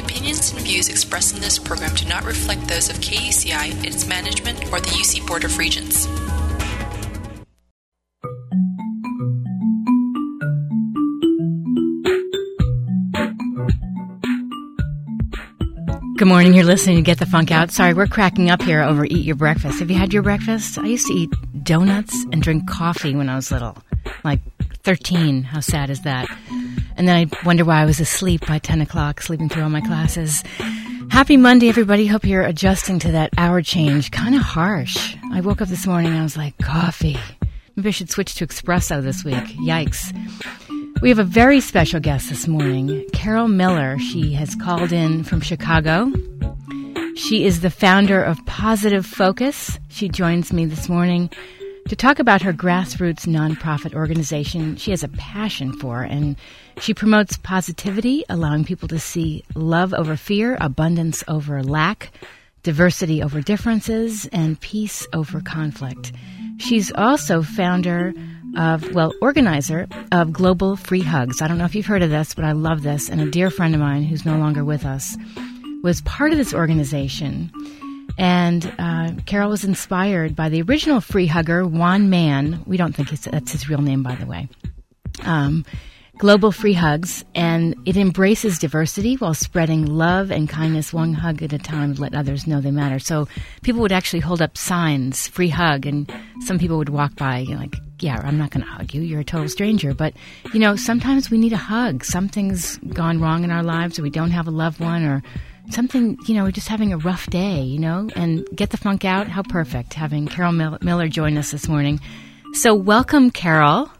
opinions and views expressed in this program do not reflect those of KUCI, its management, or the UC Board of Regents. Good morning. You're listening to Get the Funk Out. Sorry, we're cracking up here over Eat Your Breakfast. Have you had your breakfast? I used to eat donuts and drink coffee when I was little, like 13. How sad is that? And then I wonder why I was asleep by 10 o'clock, sleeping through all my classes. Happy Monday, everybody. Hope you're adjusting to that hour change. Kind of harsh. I woke up this morning and I was like, coffee. Maybe I should switch to espresso this week. Yikes. We have a very special guest this morning, Carol Miller. She has called in from Chicago. She is the founder of Positive Focus. She joins me this morning to talk about her grassroots nonprofit organization she has a passion for, and she promotes positivity, allowing people to see love over fear, abundance over lack, diversity over differences, and peace over conflict. She's also founder of, well, organizer of Global Free Hugs. I don't know if you've heard of this, but I love this. And a dear friend of mine who's no longer with us was part of this organization. And uh, Carol was inspired by the original free hugger, Juan Mann. We don't think that's his real name, by the way. Um, Global Free Hugs, and it embraces diversity while spreading love and kindness one hug at a time to let others know they matter. So people would actually hold up signs, free hug, and some people would walk by, you know, like, yeah, I'm not going to hug you. You're a total stranger. But, you know, sometimes we need a hug. Something's gone wrong in our lives, or we don't have a loved one, or something, you know, we're just having a rough day, you know, and get the funk out. How perfect having Carol Miller join us this morning. So, welcome, Carol.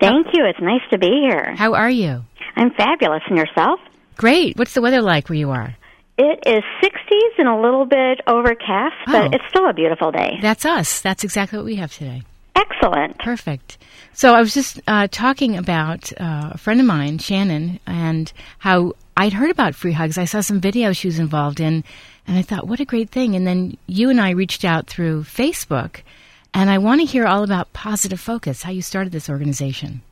Thank you. It's nice to be here. How are you? I'm fabulous. And yourself? Great. What's the weather like where you are? It is 60s and a little bit overcast, but Oh. it's still a beautiful day. That's us. That's exactly what we have today. Excellent. Perfect. So I was just uh, talking about uh, a friend of mine, Shannon, and how I'd heard about free hugs. I saw some videos she was involved in, and I thought, what a great thing. And then you and I reached out through Facebook, and I want to hear all about Positive Focus, how you started this organization.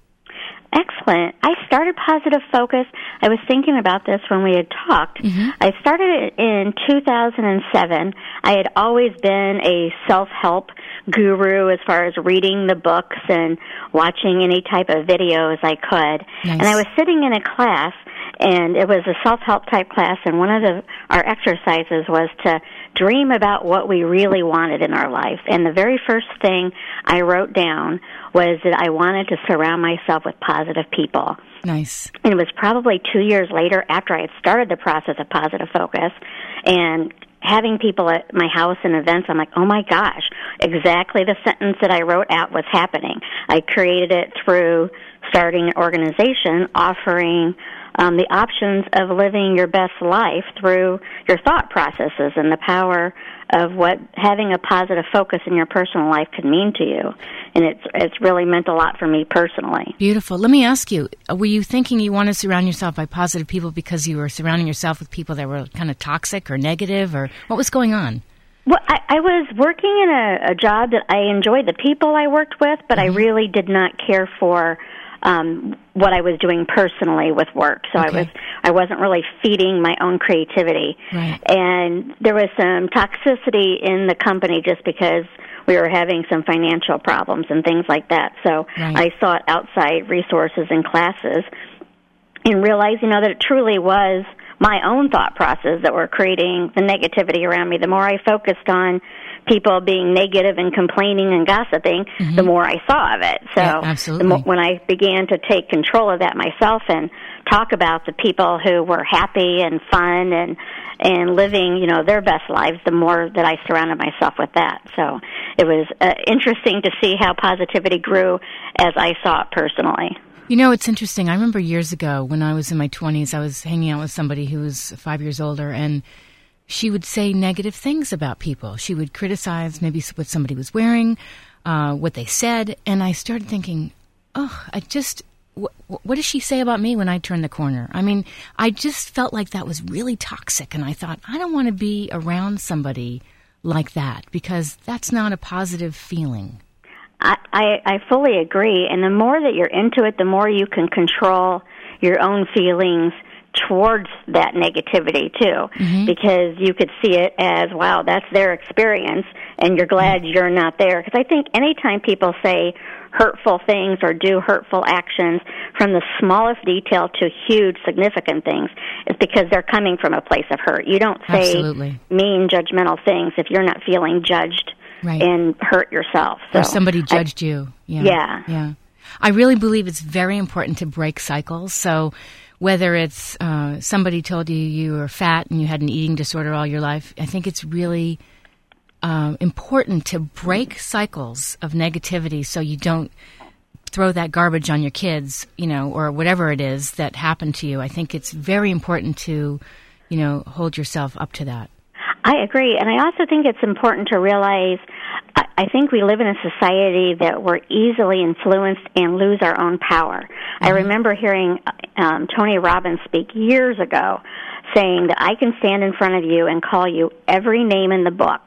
Excellent. I started Positive Focus. I was thinking about this when we had talked. Mm-hmm. I started it in 2007. I had always been a self-help guru as far as reading the books and watching any type of videos I could. Nice. And I was sitting in a class and it was a self-help type class and one of the our exercises was to dream about what we really wanted in our life. And the very first thing I wrote down was that I wanted to surround myself with positive people. Nice. And it was probably two years later after I had started the process of positive focus and having people at my house and events, I'm like, oh my gosh, exactly the sentence that I wrote out was happening. I created it through starting an organization offering um, the options of living your best life through your thought processes and the power of what having a positive focus in your personal life could mean to you. And it's it's really meant a lot for me personally. Beautiful. Let me ask you, were you thinking you want to surround yourself by positive people because you were surrounding yourself with people that were kind of toxic or negative, or what was going on? Well, I, I was working in a, a job that I enjoyed the people I worked with, but I really did not care for um, what I was doing personally with work. So I was I wasn't really feeding my own creativity, Right. and there was some toxicity in the company just because we were having some financial problems and things like that. So Right. I sought outside resources and classes and realized, you know, that it truly was my own thought process that were creating the negativity around me. The more I focused on people being negative and complaining and gossiping, the more I saw of it. So Mm-hmm. Yeah, the absolutely. mo- when I began to take control of that myself and talk about the people who were happy and fun and and living, you know, their best lives, the more that I surrounded myself with that. So it was uh, interesting to see how positivity grew as I saw it personally. You know, it's interesting. I remember years ago when I was in my 20s, I was hanging out with somebody who was five years older, and she would say negative things about people. She would criticize maybe what somebody was wearing, uh, what they said, and I started thinking, oh, I just. Wh- wh- what does she say about me when I turn the corner? I mean, I just felt like that was really toxic, and I thought, I don't want to be around somebody like that because that's not a positive feeling. I, I I fully agree. And the more that you're into it, the more you can control your own feelings, towards that negativity too Mm-hmm. because you could see it as wow that's their experience and you're glad Mm-hmm. you're not there because i think anytime people say hurtful things or do hurtful actions from the smallest detail to huge significant things it's because they're coming from a place of hurt you don't say Absolutely. mean judgmental things if you're not feeling judged Right. and hurt yourself so or somebody I- judged you. Yeah. Yeah. Yeah. I really believe it's very important to break cycles. So whether it's uh, somebody told you you were fat and you had an eating disorder all your life, I think it's really um, important to break cycles of negativity so you don't throw that garbage on your kids, you know, or whatever it is that happened to you. I think it's very important to, you know, hold yourself up to that. I agree, and I also think it's important to realize. I think we live in a society that we're easily influenced and lose our own power. I remember hearing um, Tony Robbins speak years ago, saying that I can stand in front of you and call you every name in the book,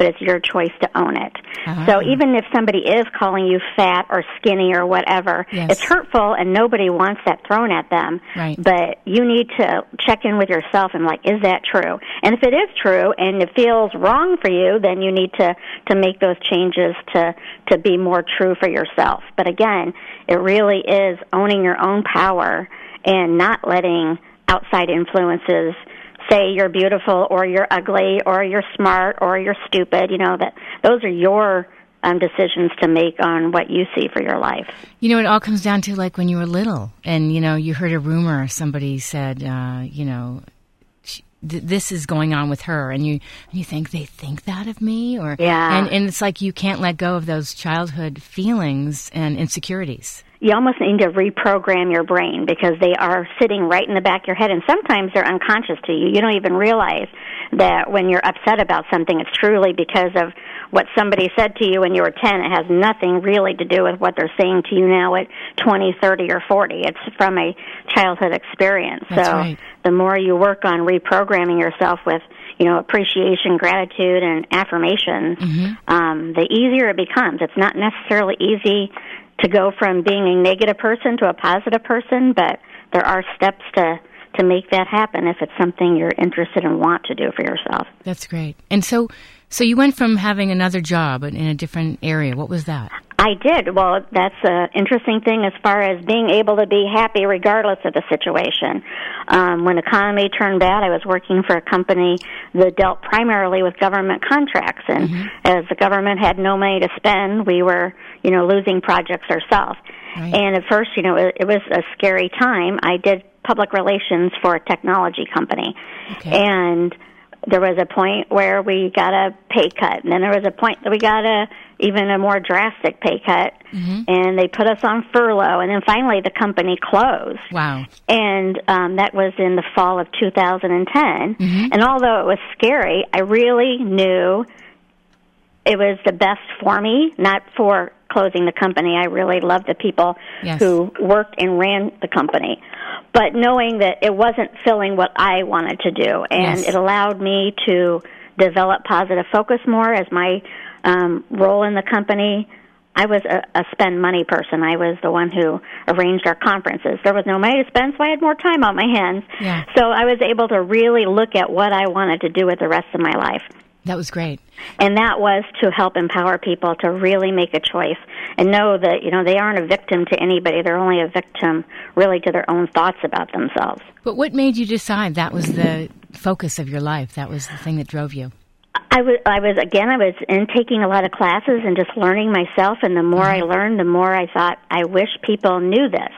but it's your choice to own it. Ah. So even if somebody is calling you fat or skinny or whatever, Yes. it's hurtful, and nobody wants that thrown at them. Right. But you need to check in with yourself and like, is that true? And if it is true and it feels wrong for you, then you need to to make those changes to to be more true for yourself. But again, it really is owning your own power and not letting outside influences say you're beautiful or you're ugly or you're smart or you're stupid. You know that those are your um, decisions to make on what you see for your life. You know, it all comes down to like when you were little, and you know, you heard a rumor. Somebody said, uh, you know, th- this is going on with her, and you and you think they think that of me, or Yeah. and and it's like you can't let go of those childhood feelings and insecurities. You almost need to reprogram your brain because they are sitting right in the back of your head and sometimes they're unconscious to you. You don't even realize that when you're upset about something it's truly because of what somebody said to you when you were 10. It has nothing really to do with what they're saying to you now at 20, 30 or 40. It's from a childhood experience. That's so right. the more you work on reprogramming yourself with you know appreciation gratitude and affirmations um, the easier it becomes it's not necessarily easy to go from being a negative person to a positive person but there are steps to to make that happen if it's something you're interested and want to do for yourself That's great. And so, so you went from having another job in a different area. What was that? I did. Well, that's an interesting thing as far as being able to be happy regardless of the situation. Um, when economy turned bad, I was working for a company that dealt primarily with government contracts, and as the government had no money to spend, we were, you know, losing projects ourselves. Right. And at first, you know, it, it was a scary time. I did public relations for a technology company, Okay. and there was a point where we got a pay cut, and then there was a point that we got a even a more drastic pay cut, and they put us on furlough, and then finally the company closed Wow. and um, that was in the fall of 2010. And although it was scary, I really knew it was the best for me, not for closing the company. I really loved the people Yes. who worked and ran the company. But knowing that it wasn't filling what I wanted to do, and Yes. it allowed me to develop positive focus more as my um, role in the company. I was a, a spend money person. I was the one who arranged our conferences. There was no money to spend, so I had more time on my hands. Yeah. So I was able to really look at what I wanted to do with the rest of my life. That was great. And that was to help empower people to really make a choice and know that, you know, they aren't a victim to anybody. They're only a victim really to their own thoughts about themselves. But what made you decide that was the focus of your life? That was the thing that drove you. I was, I was again, I was in taking a lot of classes and just learning myself. And the more I uh-huh. learned, the more I thought, I wish people knew this.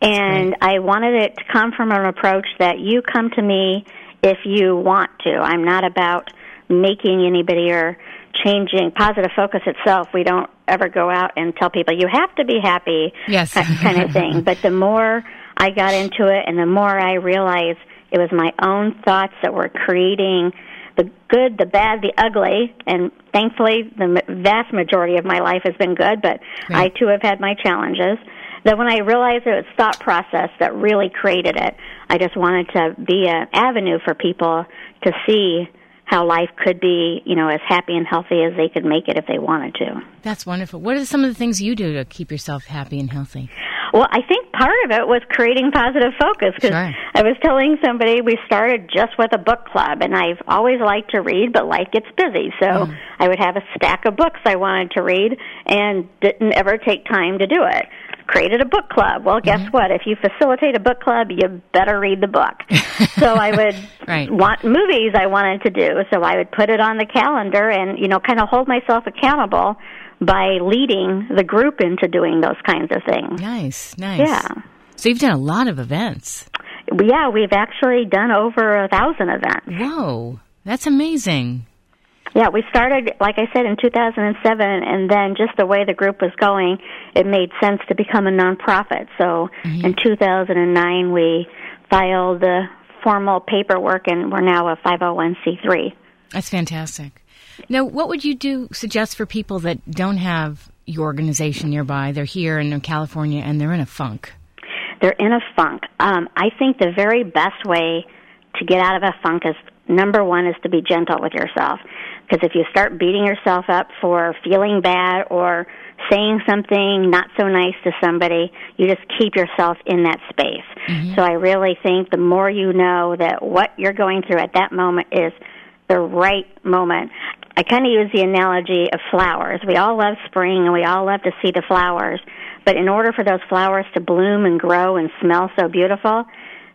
And I wanted it to come from an approach that you come to me if you want to. I'm not about making anybody or changing positive focus itself. We don't ever go out and tell people you have to be happy. Yes. kind of thing. But the more I got into it, and the more I realized it was my own thoughts that were creating the good, the bad, the ugly, and thankfully the vast majority of my life has been good, but I too have had my challenges. That when I realized it was thought process that really created it, I just wanted to be an avenue for people to see how life could be, you know, as happy and healthy as they could make it if they wanted to. That's wonderful. What are some of the things you do to keep yourself happy and healthy? Well, I think part of it was creating positive focus because Sure. I was telling somebody we started just with a book club, and I've always liked to read, but life gets busy, so Mm. I would have a stack of books I wanted to read and didn't ever take time to do it. Created a book club. Well, guess Mm-hmm. what? If you facilitate a book club, you better read the book. so I would Right. want movies I wanted to do, so I would put it on the calendar and you know kind of hold myself accountable by leading the group into doing those kinds of things. Nice, nice. Yeah. So you've done a lot of events. Yeah, we've actually done over a thousand events. Whoa, that's amazing. Yeah, we started, like I said, in 2007, and then just the way the group was going, it made sense to become a nonprofit. So in 2009, we filed the formal paperwork, and we're now a 501c3. That's fantastic. Now, what would you do suggest for people that don't have your organization nearby? They're here in California and they're in a funk. They're in a funk. Um, I think the very best way to get out of a funk is number one is to be gentle with yourself. Because if you start beating yourself up for feeling bad or saying something not so nice to somebody, you just keep yourself in that space. Mm-hmm. So I really think the more you know that what you're going through at that moment is the right moment. I kind of use the analogy of flowers. We all love spring and we all love to see the flowers, but in order for those flowers to bloom and grow and smell so beautiful,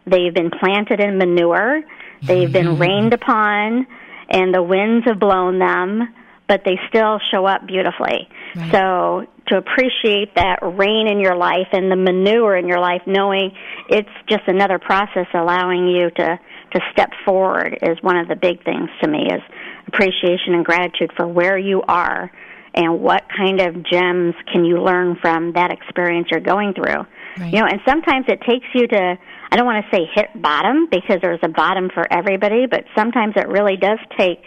they've been planted in manure, they've been rained upon, and the winds have blown them, but they still show up beautifully. Right. So to appreciate that rain in your life and the manure in your life, knowing it's just another process allowing you to to step forward is one of the big things to me is appreciation and gratitude for where you are and what kind of gems can you learn from that experience you're going through. Right. You know, and sometimes it takes you to I don't want to say hit bottom because there's a bottom for everybody, but sometimes it really does take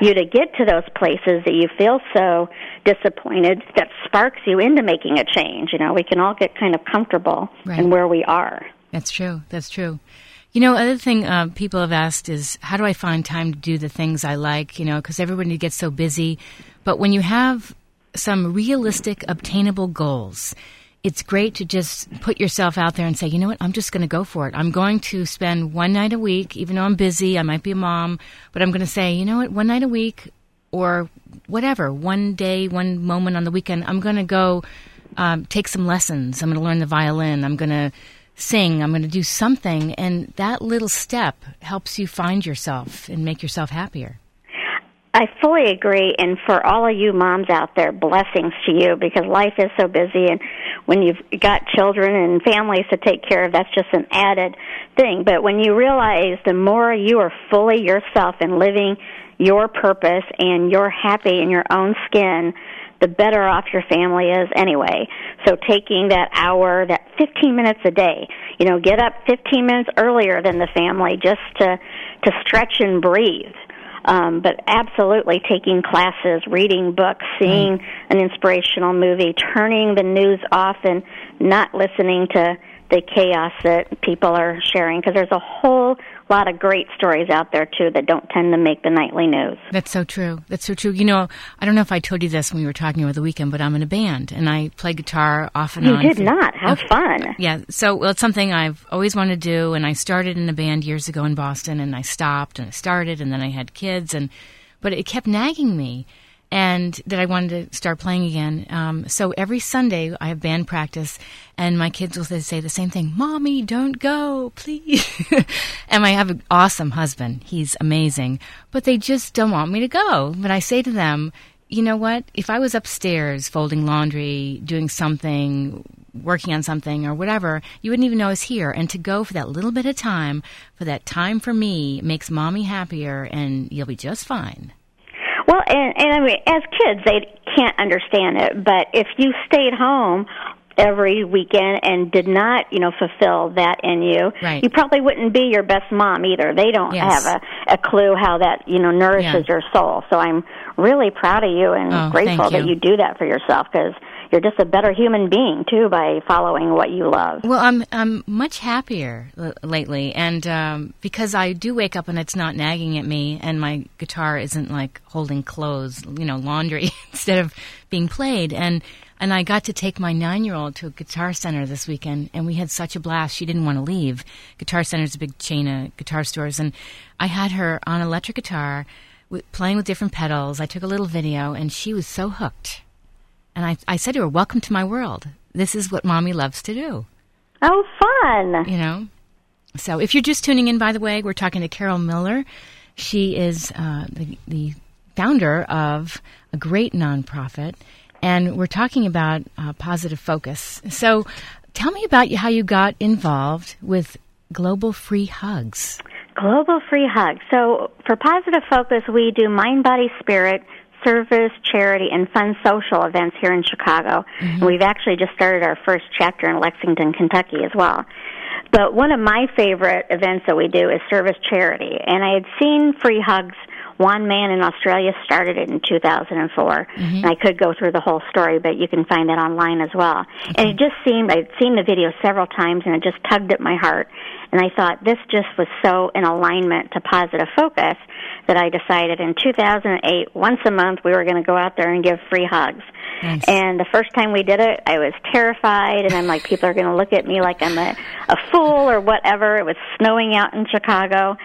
you to get to those places that you feel so disappointed that sparks you into making a change. You know, we can all get kind of comfortable Right. in where we are. That's true. That's true. You know, other thing uh, people have asked is how do I find time to do the things I like? You know, because everybody gets so busy. But when you have some realistic, obtainable goals, it's great to just put yourself out there and say, you know what, I'm just going to go for it. I'm going to spend one night a week, even though I'm busy, I might be a mom, but I'm going to say, you know what, one night a week or whatever, one day, one moment on the weekend, I'm going to go um, take some lessons. I'm going to learn the violin. I'm going to sing. I'm going to do something. And that little step helps you find yourself and make yourself happier. I fully agree, and for all of you moms out there, blessings to you because life is so busy, and when you've got children and families to take care of, that's just an added thing. But when you realize the more you are fully yourself and living your purpose and you're happy in your own skin, the better off your family is anyway. So taking that hour, that 15 minutes a day, you know, get up 15 minutes earlier than the family just to to stretch and breathe. Um, but absolutely taking classes, reading books, seeing an inspirational movie, turning the news off and not listening to the chaos that people are sharing because there's a whole lot of great stories out there too that don't tend to make the nightly news. That's so true. That's so true. You know, I don't know if I told you this when we were talking over the weekend, but I'm in a band and I play guitar off and You on. You did not. How fun. Yeah, so well, it's something I've always wanted to do, and I started in a band years ago in Boston, and I stopped, and I started, and then I had kids, and but it kept nagging me, and that I wanted to start playing again. Um, so every Sunday I have band practice, and my kids will say the same thing: "Mommy, don't go, please." and I have an awesome husband; he's amazing, but they just don't want me to go. But I say to them. You know what? If I was upstairs folding laundry, doing something, working on something or whatever, you wouldn't even know I was here. And to go for that little bit of time, for that time for me, makes mommy happier, and you'll be just fine. Well, and, and I mean, as kids, they can't understand it. But if you stayed home every weekend and did not, you know, fulfill that in you, Right. you probably wouldn't be your best mom either. They don't Yes. have a, a clue how that, you know, nourishes Yeah. your soul. So I'm really proud of you and Oh, grateful thank that you. you do that for yourself because you're just a better human being too by following what you love. Well, I'm I'm much happier l- lately, and um, because I do wake up and it's not nagging at me, and my guitar isn't like holding clothes, you know, laundry instead of being played, and And I got to take my nine year old to a guitar center this weekend, and we had such a blast. She didn't want to leave. Guitar Center's a big chain of guitar stores, and I had her on electric guitar playing with different pedals. I took a little video, and she was so hooked. And I, I said to her, Welcome to my world. This is what mommy loves to do. Oh, fun. You know? So if you're just tuning in, by the way, we're talking to Carol Miller. She is uh, the, the founder of a great nonprofit, and we're talking about uh, positive focus. So tell me about how you got involved with Global Free Hugs. Global Free Hugs. So for Positive Focus, we do mind, body, spirit service, charity, and fun social events here in Chicago. Mm-hmm. And we've actually just started our first chapter in Lexington, Kentucky as well. But one of my favorite events that we do is service charity. And I had seen free hugs. Juan Mann in Australia started it in 2004. Mm-hmm. And I could go through the whole story, but you can find it online as well. Okay. And it just seemed, I'd seen the video several times and it just tugged at my heart. And I thought this just was so in alignment to positive focus that I decided in 2008, once a month, we were going to go out there and give free hugs. Nice. And the first time we did it, I was terrified, and I'm like, people are going to look at me like I'm a, a fool or whatever. It was snowing out in Chicago.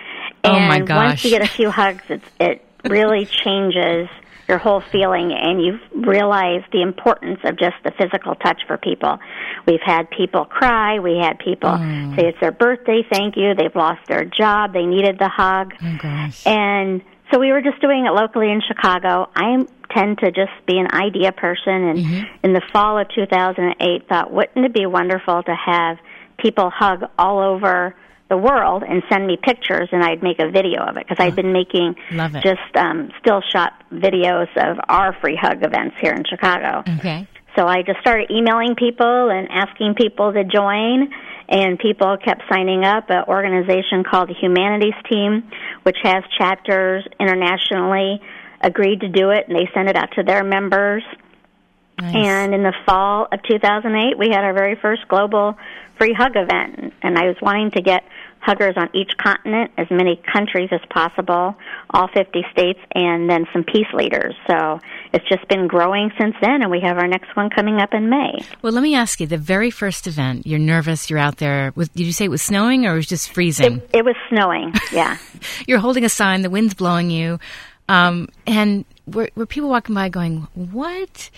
And oh my gosh. once you get a few hugs, it, it really changes your whole feeling and you realize the importance of just the physical touch for people. We've had people cry, we had people mm. say it's their birthday, thank you, they've lost their job, they needed the hug. Oh gosh. And so we were just doing it locally in Chicago. I tend to just be an idea person and mm-hmm. in the fall of 2008 thought wouldn't it be wonderful to have people hug all over the world and send me pictures and I'd make a video of it because I'd been making just um, still shot videos of our free hug events here in Chicago. Okay. So I just started emailing people and asking people to join and people kept signing up. An organization called the Humanity's Team, which has chapters internationally, agreed to do it and they sent it out to their members. Nice. And in the fall of 2008, we had our very first global free hug event, and I was wanting to get huggers on each continent, as many countries as possible, all 50 states, and then some peace leaders. So it's just been growing since then, and we have our next one coming up in May. Well, let me ask you the very first event, you're nervous, you're out there. Did you say it was snowing or it was just freezing? It, it was snowing, yeah. you're holding a sign, the wind's blowing you. Um, and were, were people walking by going, What?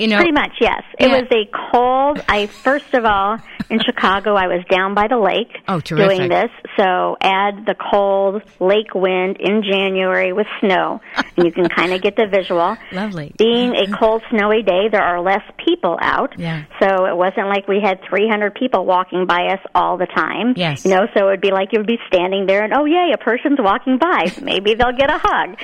You know, pretty much yes. It Yeah. was a cold. I first of all in Chicago, I was down by the lake Oh, terrific. doing this. So add the cold lake wind in January with snow, and you can kind of get the visual. Lovely. Being a cold, snowy day, there are less people out. Yeah. So it wasn't like we had 300 people walking by us all the time. Yes. You know, so it would be like you would be standing there and, oh, yay, a person's walking by. Maybe they'll get a hug.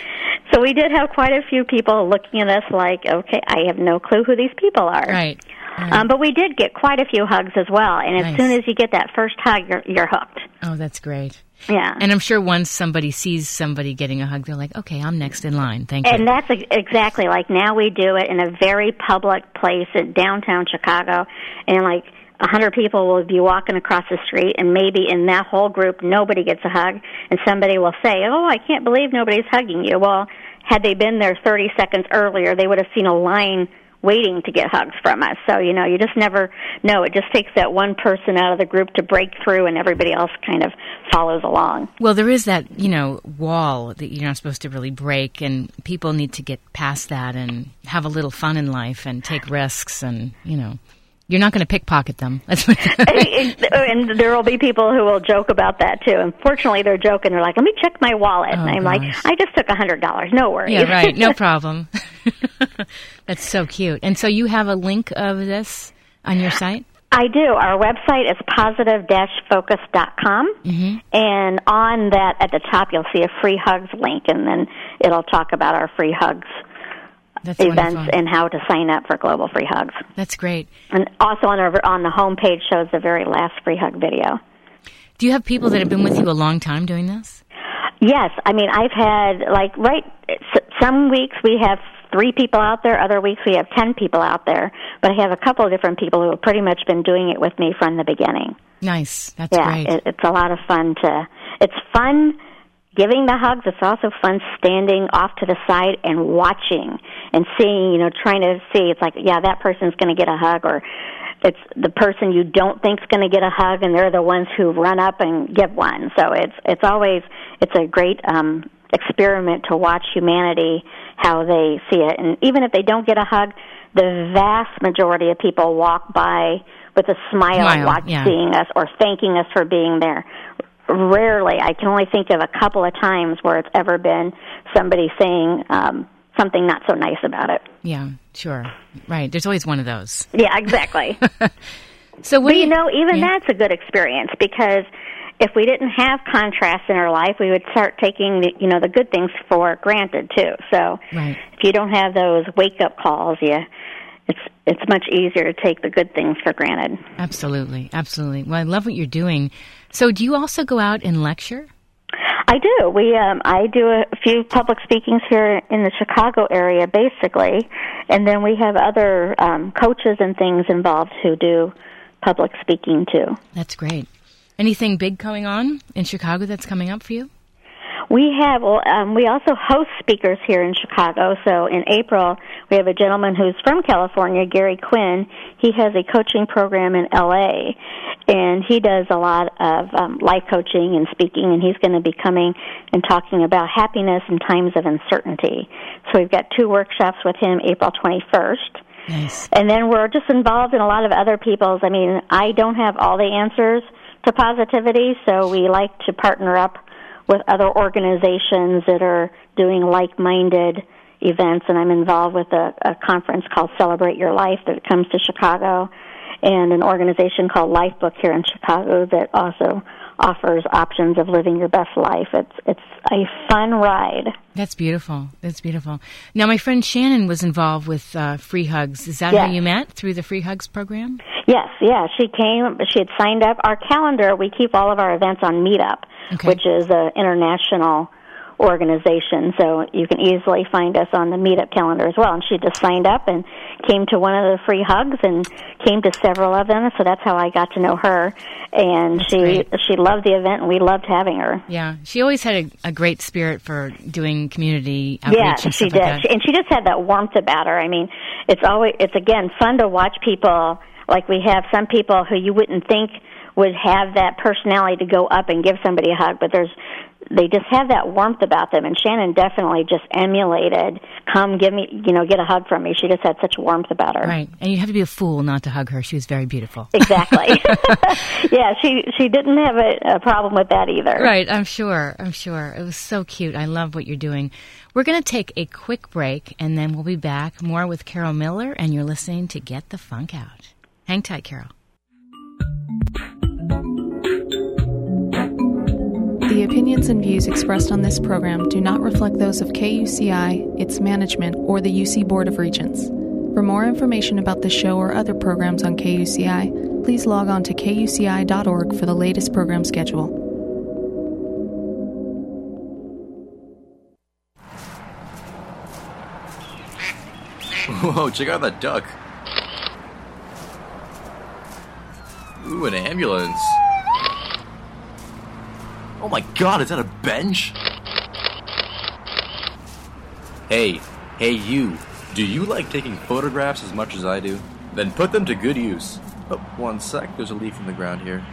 So we did have quite a few people looking at us like, okay, I have no clue who these people are. Right. right. Um, but we did get quite a few hugs as well. And as Nice. soon as you get that first hug, you're, you're hooked. oh, that's great. Yeah. And I'm sure once somebody sees somebody getting a hug, they're like, okay, I'm next in line. Thank you. And that's exactly like now we do it in a very public place in downtown Chicago, and like a hundred people will be walking across the street, and maybe in that whole group nobody gets a hug, and somebody will say, "Oh, I can't believe nobody's hugging you." Well, had they been there 30 seconds earlier, they would have seen a line waiting to get hugs from us. So, you know, you just never know. It just takes that one person out of the group to break through and everybody else kind of follows along. Well, there is that, you know, wall that you're not supposed to really break, and people need to get past that and have a little fun in life and take risks, and, you know, you're not going to pickpocket them. That's what and there will be people who will joke about that too. Unfortunately, they're joking. They're like, "Let me check my wallet," Oh, and I'm like, "I just took a hundred dollars. No worries." yeah, right. No problem. That's so cute. And so you have a link of this on your site? I do. Our website is positive-focus.com, Mm-hmm. and on that, at the top, you'll see a free hugs link, and then it'll talk about our free hugs That's events wonderful. and how to sign up for Global Free Hugs. That's great. And also on our on the homepage shows the very last free hug video. Do you have people that have been with you a long time doing this? Yes, I mean I've had like right some weeks we have three people out there, other weeks we have ten people out there, but I have a couple of different people who have pretty much been doing it with me from the beginning. Nice. That's yeah, great. It, it's a lot of fun to. It's fun giving the hugs. It's also fun standing off to the side and watching and seeing, you know, trying to see. It's like, yeah, that person's going to get a hug, or it's the person you don't think's going to get a hug, and they're the ones who run up and give one. So it's it's always it's a great um, experiment to watch humanity how they see it, and even if they don't get a hug, the vast majority of people walk by with a smile, Smile, watch, yeah. seeing us or thanking us for being there. Rarely, I can only think of a couple of times where it's ever been somebody saying um, something not so nice about it. Yeah, sure. Right. There's always one of those. Yeah, exactly. So what but do you know, even yeah. that's a good experience because if we didn't have contrast in our life, we would start taking the, you know the good things for granted too. So Right. if you don't have those wake up calls, yeah, it's it's much easier to take the good things for granted. Absolutely. Absolutely. Well, I love what you're doing. So do you also go out and lecture? I do. We um I do a few public speakings here in the Chicago area basically, and then we have other um coaches and things involved who do public speaking too. That's great. Anything big going on in Chicago that's coming up for you? We have. Um, we also host speakers here in Chicago. So in April, we have a gentleman who's from California, Gary Quinn. He has a coaching program in LA, and he does a lot of um, life coaching and speaking. And he's going to be coming and talking about happiness in times of uncertainty. So we've got two workshops with him, April twenty first. Nice. And then we're just involved in a lot of other people's. I mean, I don't have all the answers to positivity, so we like to partner up with other organizations that are doing like-minded events. And I'm involved with a, a conference called Celebrate Your Life that comes to Chicago, and an organization called Lifebook here in Chicago that also offers options of living your best life. It's it's a fun ride. That's beautiful. That's beautiful. Now, my friend Shannon was involved with uh, Free Hugs. Is that how you met through the Free Hugs program? Yes, yeah, she came. She had signed up. Our calendar, we keep all of our events on Meetup, Okay. which is an international organization. So you can easily find us on the Meetup calendar as well. And she just signed up and came to one of the free hugs and came to several of them. So that's how I got to know her. And she great. she loved the event, and we loved having her. Yeah, she always had a, a great spirit for doing community outreach Yeah, and she did, like and she just had that warmth about her. I mean, it's always it's again fun to watch people. Like we have some people who you wouldn't think would have that personality to go up and give somebody a hug, but there's they just have that warmth about them. And Shannon definitely just emulated. Come, give me, you know, get a hug from me. She just had such warmth about her. Right, and you have to be a fool not to hug her. She was very beautiful. Exactly. yeah, she she didn't have a, a problem with that either. Right, I'm sure. I'm sure. It was so cute. I love what you're doing. We're going to take a quick break and then we'll be back more with Carol Miller and you're listening to Get the Funk Out. Hang tight, Carol. The opinions and views expressed on this program do not reflect those of KUCI, its management, or the UC Board of Regents. For more information about the show or other programs on KUCI, please log on to kuci.org for the latest program schedule. Whoa, check out that duck. Ooh, an ambulance. Oh my god, is that a bench? Hey, hey you. Do you like taking photographs as much as I do? Then put them to good use. Oh, one sec, there's a leaf in the ground here.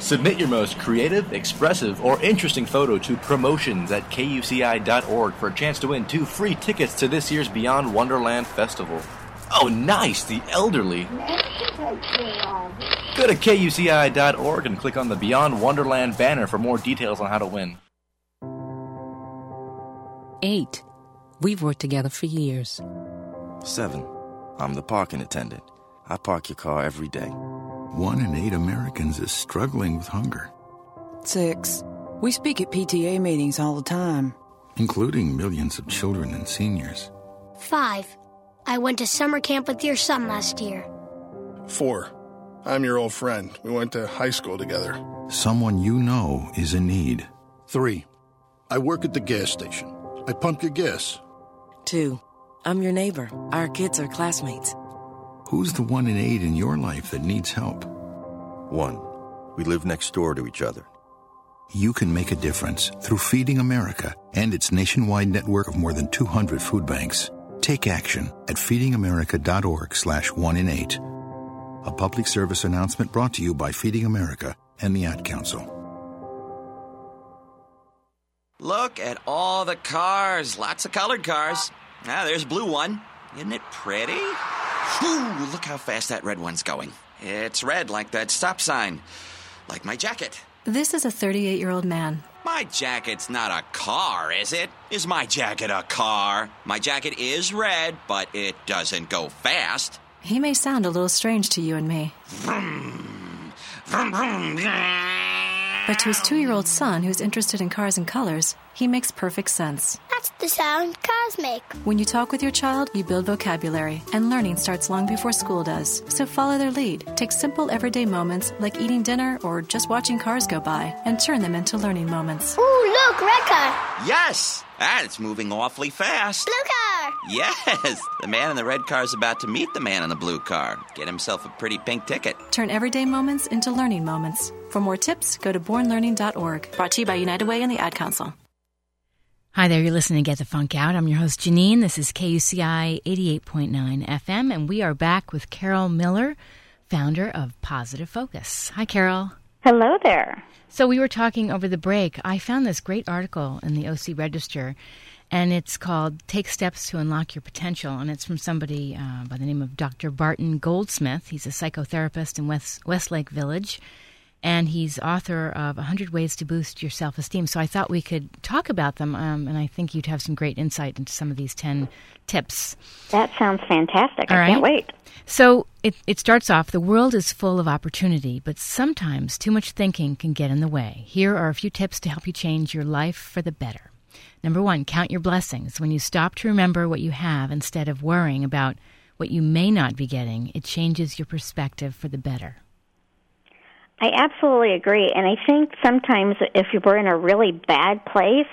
Submit your most creative, expressive, or interesting photo to promotions at kuci.org for a chance to win two free tickets to this year's Beyond Wonderland Festival. Oh, nice! The elderly. Go to kuci.org and click on the Beyond Wonderland banner for more details on how to win. Eight. We've worked together for years. Seven. I'm the parking attendant. I park your car every day. One in eight Americans is struggling with hunger, Six. We speak at PTA meetings all the time. including millions of children and seniors. Five. I went to summer camp with your son last year. Four. I'm your old friend. We went to high school together. Someone you know is in need. Three. I work at the gas station. I pump your gas. Two. I'm your neighbor. Our kids are classmates. Who's the one in eight in your life that needs help? One. We live next door to each other. you can make a difference through Feeding America and its nationwide network of more than 200 food banks. Take action at feedingamerica.org slash 1 in 8. A public service announcement brought to you by Feeding America and the Ad Council. Look at all the cars. Lots of colored cars. Ah, there's a blue one. Isn't it pretty? Whew, look how fast that red one's going. It's red like that stop sign. Like my jacket. This is a 38 year old man. My jacket's not a car, is it? Is my jacket a car? My jacket is red, but it doesn't go fast. He may sound a little strange to you and me. Vroom, vroom, vroom, But to his two year old son, who's interested in cars and colors, he makes perfect sense. That's the sound cars make. When you talk with your child, you build vocabulary, and learning starts long before school does. So follow their lead. Take simple everyday moments like eating dinner or just watching cars go by and turn them into learning moments. Ooh, look, red car. Yes! And it's moving awfully fast. Blue car. Yes! The man in the red car is about to meet the man in the blue car. Get himself a pretty pink ticket. Turn everyday moments into learning moments. For more tips, go to bornlearning.org. Brought to you by United Way and the Ad Council. Hi there, you're listening to Get the Funk Out. I'm your host, Janine. This is KUCI 88.9 FM, and we are back with Carol Miller, founder of Positive Focus. Hi, Carol. Hello there. So, we were talking over the break. I found this great article in the OC Register, and it's called Take Steps to Unlock Your Potential, and it's from somebody uh, by the name of Dr. Barton Goldsmith. He's a psychotherapist in West, Westlake Village and he's author of 100 Ways to Boost Your Self Esteem. So I thought we could talk about them, um, and I think you'd have some great insight into some of these 10 tips. That sounds fantastic. All I right. can't wait. So it, it starts off the world is full of opportunity, but sometimes too much thinking can get in the way. Here are a few tips to help you change your life for the better. Number one, count your blessings. When you stop to remember what you have instead of worrying about what you may not be getting, it changes your perspective for the better. I absolutely agree. And I think sometimes if we're in a really bad place,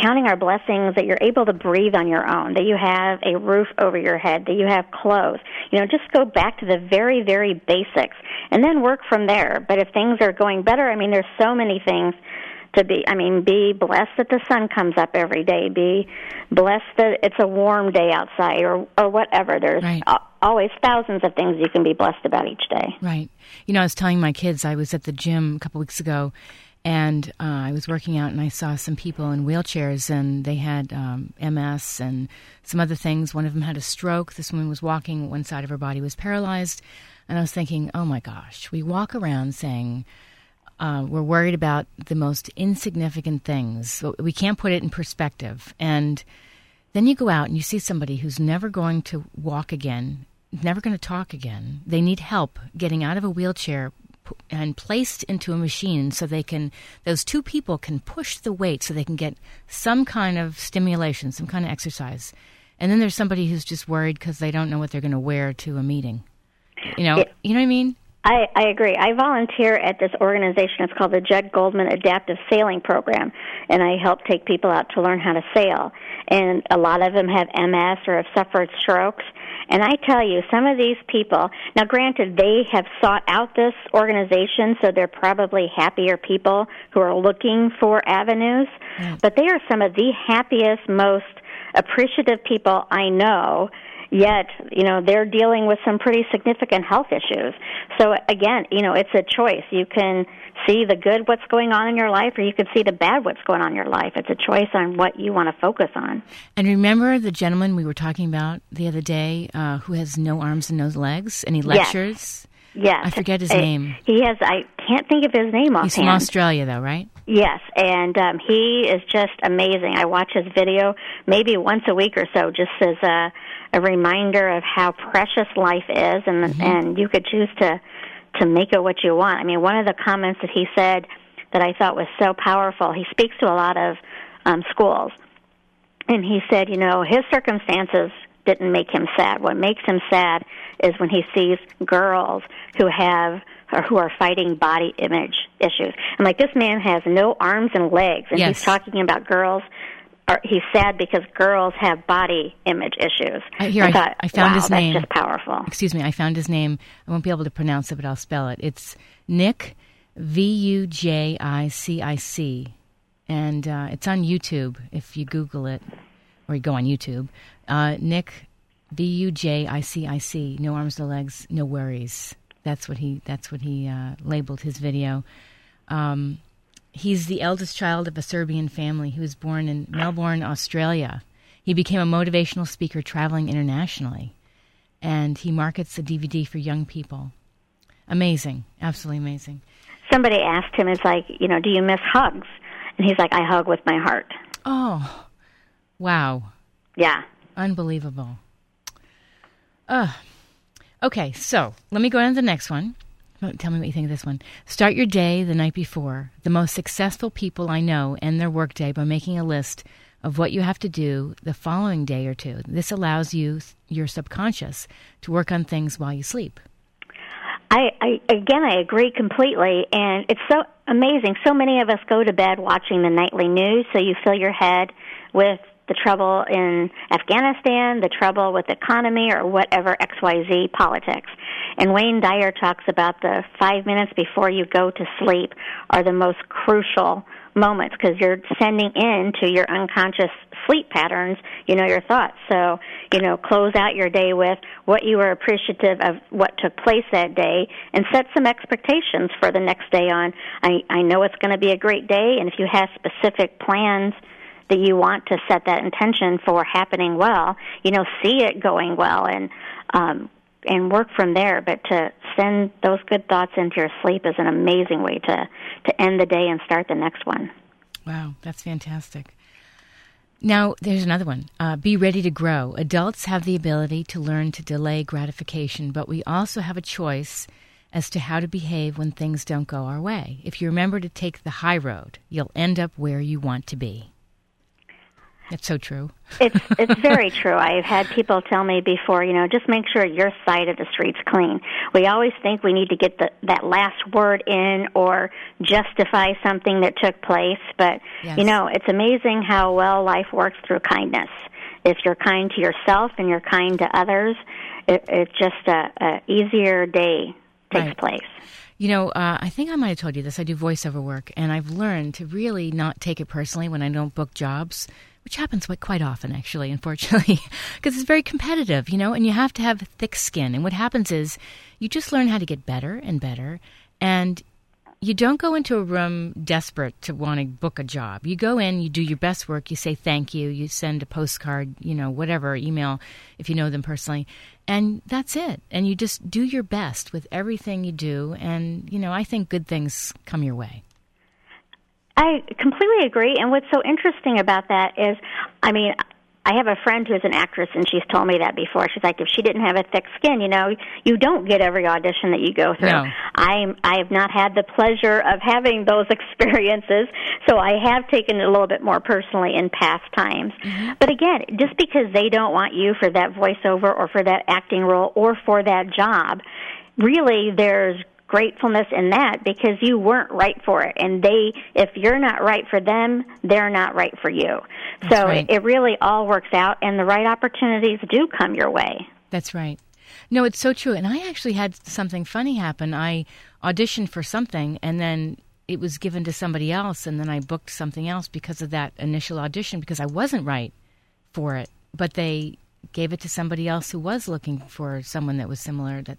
counting our blessings that you're able to breathe on your own, that you have a roof over your head, that you have clothes. You know, just go back to the very, very basics and then work from there. But if things are going better, I mean, there's so many things to be i mean be blessed that the sun comes up every day be blessed that it's a warm day outside or or whatever there's Right. a- always thousands of things you can be blessed about each day Right. You know, I was telling my kids I was at the gym a couple weeks ago, and uh, I was working out, and I saw some people in wheelchairs, and they had um, MS and some other things. One of them had a stroke. This woman was walking; one side of her body was paralyzed, and I was thinking, oh my gosh, we walk around saying. Uh, we're worried about the most insignificant things. We can't put it in perspective. And then you go out and you see somebody who's never going to walk again, never going to talk again. They need help getting out of a wheelchair and placed into a machine so they can, those two people can push the weight so they can get some kind of stimulation, some kind of exercise. And then there's somebody who's just worried because they don't know what they're going to wear to a meeting. You know, It- you know what I mean? I, I agree. I volunteer at this organization. It's called the Judd Goldman Adaptive Sailing Program, and I help take people out to learn how to sail. And a lot of them have MS or have suffered strokes. And I tell you, some of these people, now granted, they have sought out this organization, so they're probably happier people who are looking for avenues, mm. but they are some of the happiest, most appreciative people I know yet you know they're dealing with some pretty significant health issues so again you know it's a choice you can see the good what's going on in your life or you can see the bad what's going on in your life it's a choice on what you want to focus on And remember the gentleman we were talking about the other day uh, who has no arms and no legs, and he lectures? yes Yes. I forget his name. he has i can't think of his name offhand. He's from Australia, though, right? Yes, and um, he is just amazing. I watch his video maybe once a week or so, just as a, a reminder of how precious life is, and and you could choose to to make it what you want. I mean, one of the comments that he said that I thought was so powerful. He speaks to a lot of um, schools, and he said, you know, his circumstances didn't make him sad. What makes him sad is when he sees girls who have or who are fighting body image issues. And like this man has no arms and legs, and Yes. he's talking about girls. Or he's sad because girls have body image issues. I, here, I, thought, I found wow, his that's name. just powerful. Excuse me, I found his name. I won't be able to pronounce it, but I'll spell it. It's Nick V U J I C I C. And uh, it's on YouTube if you Google it or you go on YouTube. Uh, Nick, V U J I C I C, no arms, no legs, no worries. That's what he. That's what he uh, labeled his video. Um, he's the eldest child of a Serbian family. He was born in Melbourne, Australia. He became a motivational speaker traveling internationally, and he markets a DVD for young people. Amazing, absolutely amazing. Somebody asked him, "Is like, you know, do you miss hugs?" And he's like, "I hug with my heart." Oh, wow! Yeah, unbelievable. Uh, okay, so let me go on to the next one. Oh, tell me what you think of this one. Start your day the night before. The most successful people I know end their workday by making a list of what you have to do the following day or two. This allows you, your subconscious, to work on things while you sleep. I, I again, I agree completely, and it's so amazing. So many of us go to bed watching the nightly news, so you fill your head with the trouble in Afghanistan, the trouble with the economy, or whatever XYZ politics. And Wayne Dyer talks about the five minutes before you go to sleep are the most crucial moments because you're sending in to your unconscious sleep patterns, you know, your thoughts. So, you know, close out your day with what you were appreciative of what took place that day and set some expectations for the next day on. I, I know it's going to be a great day and if you have specific plans that you want to set that intention for happening well, you know, see it going well and um and work from there. But to send those good thoughts into your sleep is an amazing way to to end the day and start the next one. Wow, that's fantastic. Now, there's another one. Uh, be ready to grow. Adults have the ability to learn to delay gratification, but we also have a choice as to how to behave when things don't go our way. If you remember to take the high road, you'll end up where you want to be. It's so true. it's it's very true. I've had people tell me before, you know, just make sure your side of the street's clean. We always think we need to get the that last word in or justify something that took place, but yes. you know, it's amazing how well life works through kindness. If you're kind to yourself and you're kind to others, it, it's just a, a easier day takes right. place. You know, uh, I think I might have told you this. I do voiceover work, and I've learned to really not take it personally when I don't book jobs which happens quite often, actually, unfortunately, because it's very competitive, you know, and you have to have thick skin. And what happens is you just learn how to get better and better, and you don't go into a room desperate to want to book a job. You go in, you do your best work, you say thank you, you send a postcard, you know, whatever, email if you know them personally, and that's it. And you just do your best with everything you do, and, you know, I think good things come your way. I completely agree. And what's so interesting about that is, I mean, I have a friend who's an actress, and she's told me that before. She's like, if she didn't have a thick skin, you know, you don't get every audition that you go through. No. I'm I have not had the pleasure of having those experiences, so I have taken it a little bit more personally in past times. Mm-hmm. But again, just because they don't want you for that voiceover or for that acting role or for that job, really, there's gratefulness in that because you weren't right for it and they if you're not right for them they're not right for you That's so right. it really all works out and the right opportunities do come your way That's right. No, it's so true. And I actually had something funny happen. I auditioned for something and then it was given to somebody else and then I booked something else because of that initial audition because I wasn't right for it. But they gave it to somebody else who was looking for someone that was similar that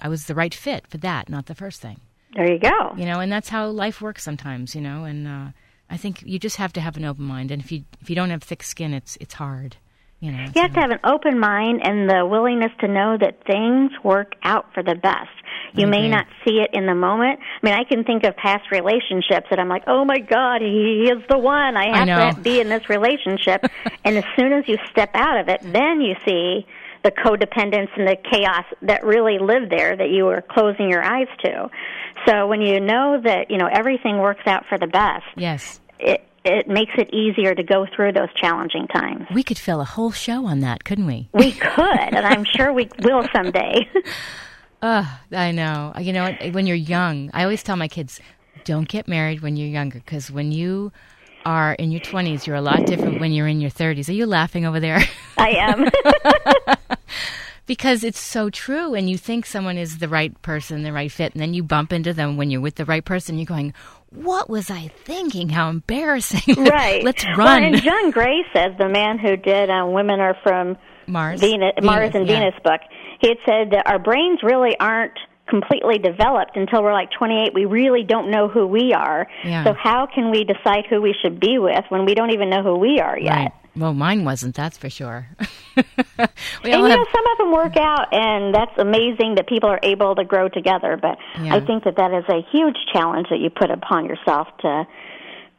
I was the right fit for that, not the first thing. There you go. You know, and that's how life works sometimes. You know, and uh, I think you just have to have an open mind. And if you if you don't have thick skin, it's it's hard. You know, you have to have an open mind and the willingness to know that things work out for the best. You may not see it in the moment. I mean, I can think of past relationships that I'm like, oh my God, he is the one. I have I to be in this relationship. and as soon as you step out of it, then you see the codependence and the chaos that really lived there that you were closing your eyes to. So when you know that, you know, everything works out for the best. Yes. It it makes it easier to go through those challenging times. We could fill a whole show on that, couldn't we? We could, and I'm sure we will someday. uh, I know. You know, when you're young, I always tell my kids, don't get married when you're younger because when you are in your 20s, you're a lot different when you're in your 30s. Are you laughing over there? I am. because it's so true and you think someone is the right person the right fit and then you bump into them when you're with the right person you're going what was i thinking? How embarrassing. Right. Let's run. well, and john gray says the man who did uh, women are from mars. Venus, venus mars and yeah. venus book he had said that our brains really aren't completely developed until we're like 28 we really don't know who we are. Yeah. so how can we decide who we should be with when we don't even know who we are yet? Right well mine wasn't that's for sure we and you have know, some of them work out, and that's amazing that people are able to grow together. But Yeah. I think that that is a huge challenge that you put upon yourself to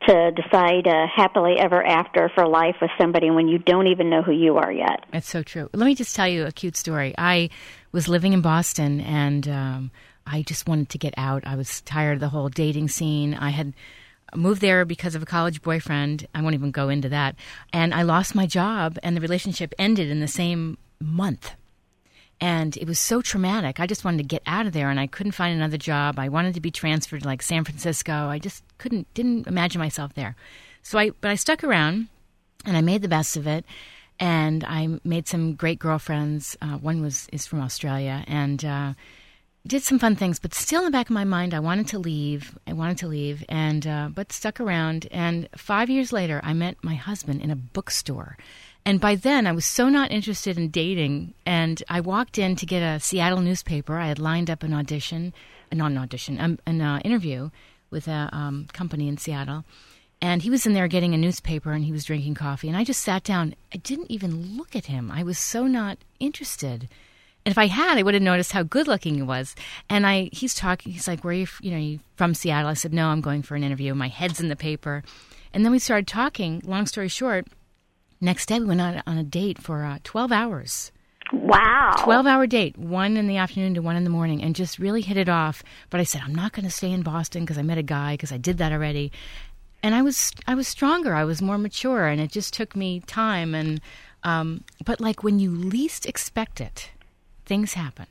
to decide uh, happily ever after for life with somebody when you don't even know who you are yet. It's so true. Let me just tell you a cute story. I was living in Boston and um, I just wanted to get out. I was tired of the whole dating scene. I had moved there because of a college boyfriend. I won't even go into that. And I lost my job and the relationship ended in the same month. And it was so traumatic. I just wanted to get out of there and I couldn't find another job. I wanted to be transferred to like San Francisco. I just couldn't didn't imagine myself there. So I but I stuck around and I made the best of it. And I made some great girlfriends. Uh, one was is from Australia, and uh, did some fun things. But still, in the back of my mind, I wanted to leave. I wanted to leave, and uh, but stuck around. And five years later, I met my husband in a bookstore. And by then, I was so not interested in dating. And I walked in to get a Seattle newspaper. I had lined up an audition, uh, not an audition, um, an uh, interview with a um, company in Seattle. And he was in there getting a newspaper and he was drinking coffee. And I just sat down. I didn't even look at him. I was so not interested. And if I had, I would have noticed how good looking he was. And I, he's talking. He's like, "Where are you? You know, you from Seattle?" I said, "No, I'm going for an interview. My head's in the paper." And then we started talking. Long story short, next day we went out on a date for uh, 12 hours. Wow. 12 hour date, one in the afternoon to one in the morning, and just really hit it off. But I said, I'm not going to stay in Boston because I met a guy because I did that already. And I was I was stronger. I was more mature, and it just took me time. And um, but like when you least expect it, things happen.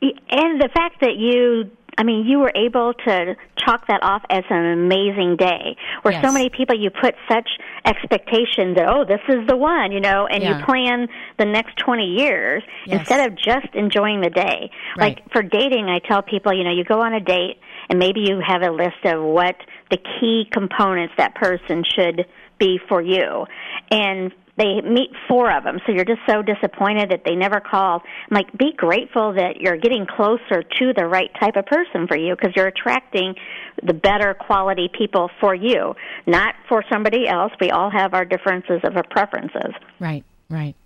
And the fact that you, I mean, you were able to chalk that off as an amazing day, where so many people you put such expectations that, oh, this is the one, you know, and Yeah. you plan the next 20 years Yes. instead of just enjoying the day. Right. Like for dating, I tell people, you know, you go on a date and maybe you have a list of what the key components that person should be for you. And they meet four of them, so you're just so disappointed that they never called. I'm like, be grateful that you're getting closer to the right type of person for you because you're attracting the better quality people for you, not for somebody else. We all have our differences of our preferences. Right, right.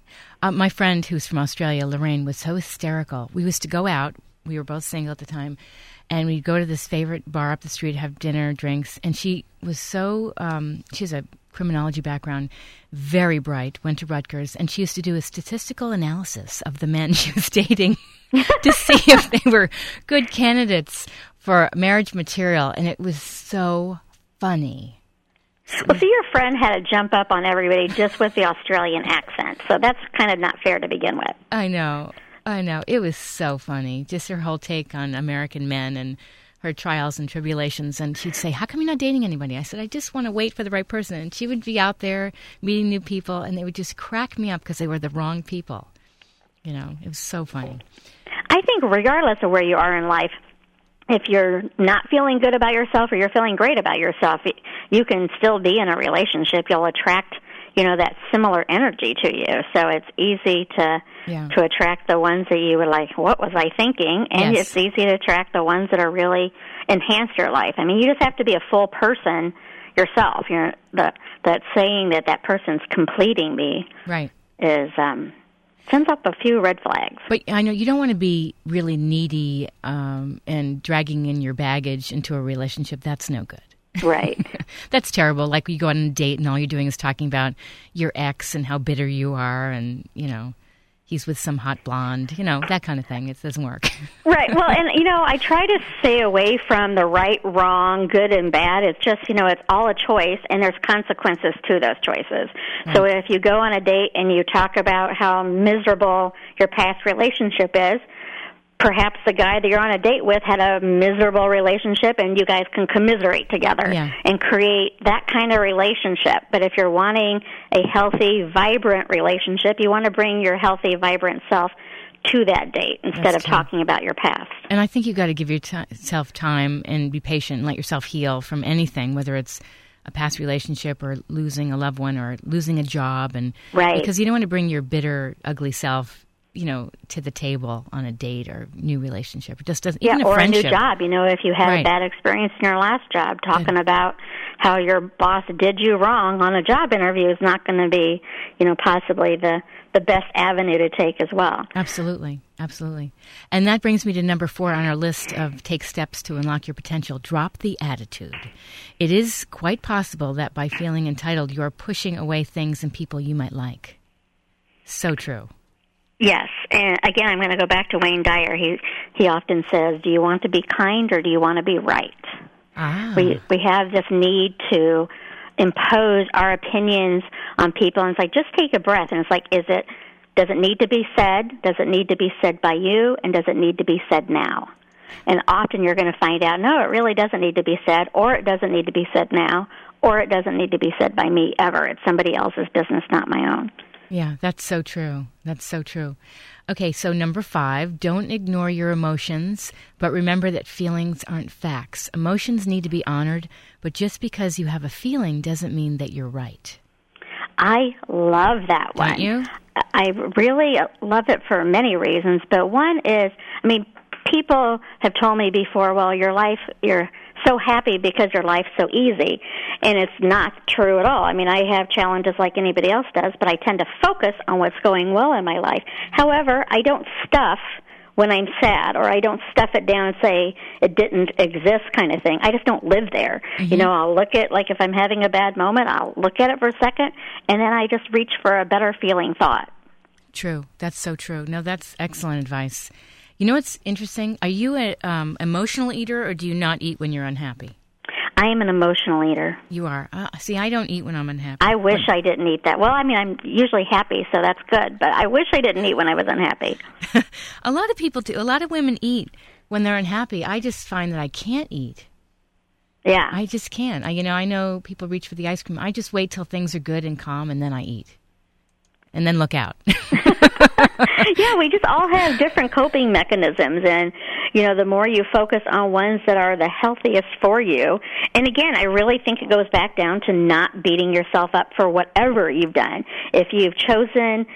Uh, my friend who's from Australia, Lorraine, was so hysterical. We used to go out. We were both single at the time, and we'd go to this favorite bar up the street, have dinner, drinks. And she was so um, she has a criminology background, very bright. Went to Rutgers, and she used to do a statistical analysis of the men she was dating to see if they were good candidates for marriage material. And it was so funny. Well, see, your friend had to jump up on everybody just with the Australian accent, so that's kind of not fair to begin with. I know. I know. It was so funny. Just her whole take on American men and her trials and tribulations. And she'd say, How come you're not dating anybody? I said, I just want to wait for the right person. And she would be out there meeting new people, and they would just crack me up because they were the wrong people. You know, it was so funny. I think, regardless of where you are in life, if you're not feeling good about yourself or you're feeling great about yourself, you can still be in a relationship. You'll attract, you know, that similar energy to you. So it's easy to Yeah. to attract the ones that you were like, "What was I thinking?" And Yes. it's easy to attract the ones that are really enhance your life. I mean, you just have to be a full person yourself. You're the that saying that that person's completing me Right. is um sends up a few red flags. But I know you don't want to be really needy um, and dragging in your baggage into a relationship. That's no good. Right. That's terrible. Like you go on a date and all you're doing is talking about your ex and how bitter you are, and you know he's with some hot blonde. You know that kind of thing. It doesn't work. Right. Well, and you know, I try to stay away from the right, wrong, good and bad. It's just, you know, it's all a choice and there's consequences to those choices. So if you go on a date and you talk about how miserable your past relationship is, perhaps the guy that you're on a date with had a miserable relationship and you guys can commiserate together Yeah. and create that kind of relationship. But if you're wanting a healthy, vibrant relationship, you want to bring your healthy, vibrant self to that date instead That's of true. talking about your past. And I think you've got to give yourself time and be patient and let yourself heal from anything, whether it's a past relationship or losing a loved one or losing a job. And Right. because you don't want to bring your bitter, ugly self, you know, to the table on a date or new relationship. It just doesn't. Yeah, even a or a new job. You know, if you had Right. a bad experience in your last job, talking about how your boss did you wrong on a job interview is not going to be, you know, possibly the the best avenue to take as well. Absolutely, absolutely. And that brings me to number four on our list of take steps to unlock your potential. Drop the attitude. It is quite possible that by feeling entitled, you are pushing away things and people you might like. So true. Yes, and again, I'm going to go back to Wayne Dyer. He he often says, "Do you want to be kind or do you want to be right?" Ah. We we have this need to impose our opinions on people, and it's like just take a breath, and it's like, is it does it need to be said? Does it need to be said by you? And does it need to be said now? And often you're going to find out, no, it really doesn't need to be said, or it doesn't need to be said now, or it doesn't need to be said by me ever. It's somebody else's business, not my own. Yeah, that's so true. That's so true. Okay, so number five, don't ignore your emotions, but remember that feelings aren't facts. Emotions need to be honored, but just because you have a feeling doesn't mean that you're right. I love that one. Don't you? I really love it for many reasons, but one is, I mean, people have told me before, well, your life, you're so happy because your life's so easy, and it's not true at all. I mean, I have challenges like anybody else does, but I tend to focus on what's going well in my life. However, I don't stuff when I'm sad, or I don't stuff it down and say it didn't exist kind of thing. I just don't live there. You mm-hmm. know, I'll look at, like, if I'm having a bad moment, I'll look at it for a second, and then I just reach for a better feeling thought. True. That's so true. No, that's excellent advice. You know what's interesting? Are you an um, emotional eater or do you not eat when you're unhappy? I am an emotional eater. You are. Uh, see, I don't eat when I'm unhappy. I wish I didn't eat that. Well, I mean, I'm usually happy, so that's good, but I wish I didn't eat when I was unhappy. A lot of people do. A lot of women eat when they're unhappy. I just find that I can't eat. Yeah. I just can't. I, you know, I know people reach for the ice cream. I just wait till things are good and calm and then I eat. And then look out. yeah, we just all have different coping mechanisms and you know, the more you focus on ones that are the healthiest for you. And again, I really think it goes back down to not beating yourself up for whatever you've done. If you've chosen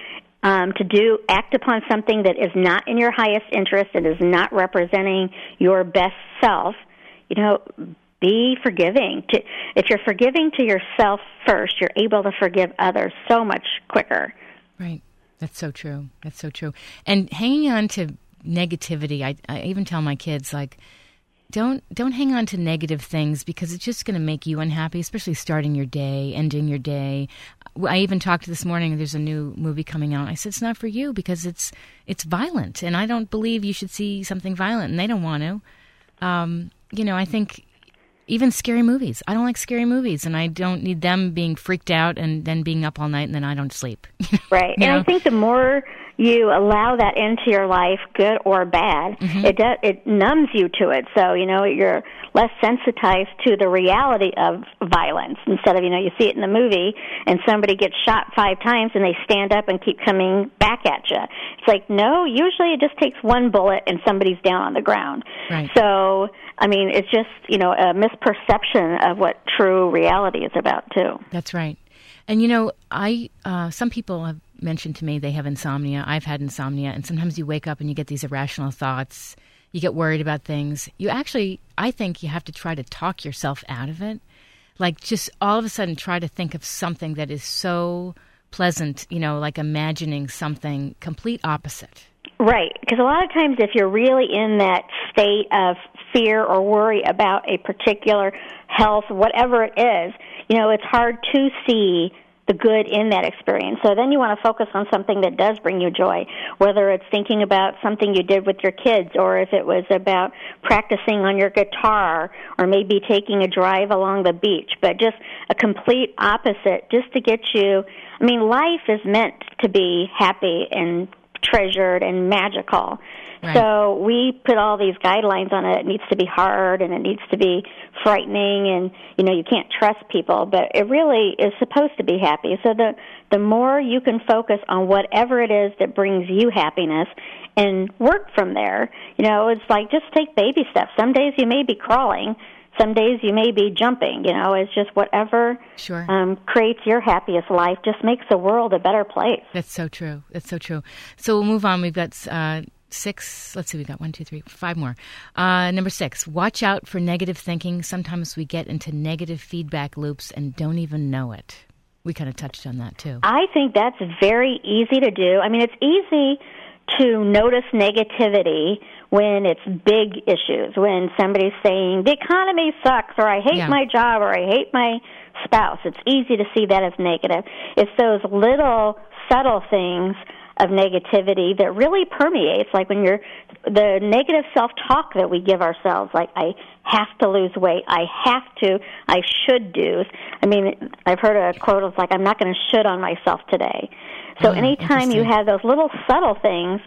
um, to do act upon something that is not in your highest interest and is not representing your best self, you know, be forgiving. To, if you're forgiving to yourself first, you're able to forgive others so much quicker. Right. That's so true. That's so true. And hanging on to negativity, I, I even tell my kids like, don't don't hang on to negative things because it's just going to make you unhappy, especially starting your day, ending your day. I even talked this morning. There's a new movie coming out. I said it's not for you because it's it's violent, and I don't believe you should see something violent, and they don't want to. Um, you know, I think even scary movies. I don't like scary movies, and I don't need them being freaked out and then being up all night, and then I don't sleep. Right. You and know? I think the more you allow that into your life, good or bad, Mm-hmm. it does it numbs you to it. So, you know, you're less sensitized to the reality of violence instead of, you know, you see it in the movie and somebody gets shot five times and they stand up and keep coming back at you. It's like, no, usually it just takes one bullet and somebody's down on the ground. Right. So, I mean, it's just, you know, a misperception of what true reality is about too. That's right. And you know, I uh, some people have mentioned to me they have insomnia. I've had insomnia, and sometimes you wake up and you get these irrational thoughts. You get worried about things. You actually, I think, you have to try to talk yourself out of it. Like just all of a sudden, try to think of something that is so pleasant. You know, like imagining something complete opposite. Right, because a lot of times if you're really in that state of fear or worry about a particular health, whatever it is, you know, it's hard to see the good in that experience. So then you want to focus on something that does bring you joy, whether it's thinking about something you did with your kids or if it was about practicing on your guitar or maybe taking a drive along the beach, but just a complete opposite just to get you I mean, life is meant to be happy and treasured and magical. Right. So we put all these guidelines on it. It needs to be hard and it needs to be frightening and you know you can't trust people, but it really is supposed to be happy. So the the more you can focus on whatever it is that brings you happiness and work from there. You know, it's like just take baby steps. Some days you may be crawling, some days you may be jumping. You know, it's just whatever sure. um, creates your happiest life just makes the world a better place. That's so true. That's so true. So we'll move on. We've got. Uh, six let's see we got one two three five more uh, number six watch out for negative thinking sometimes we get into negative feedback loops and don't even know it we kind of touched on that too i think that's very easy to do i mean it's easy to notice negativity when it's big issues, when somebody's saying the economy sucks or I hate yeah. my job or I hate my spouse. It's easy to see that as negative. It's those little subtle things of negativity that really permeates like when you're the negative self-talk that we give ourselves like I have to lose weight, I have to, I should do. I mean, I've heard a quote of like I'm not going to should on myself today. So oh, anytime you have those little subtle things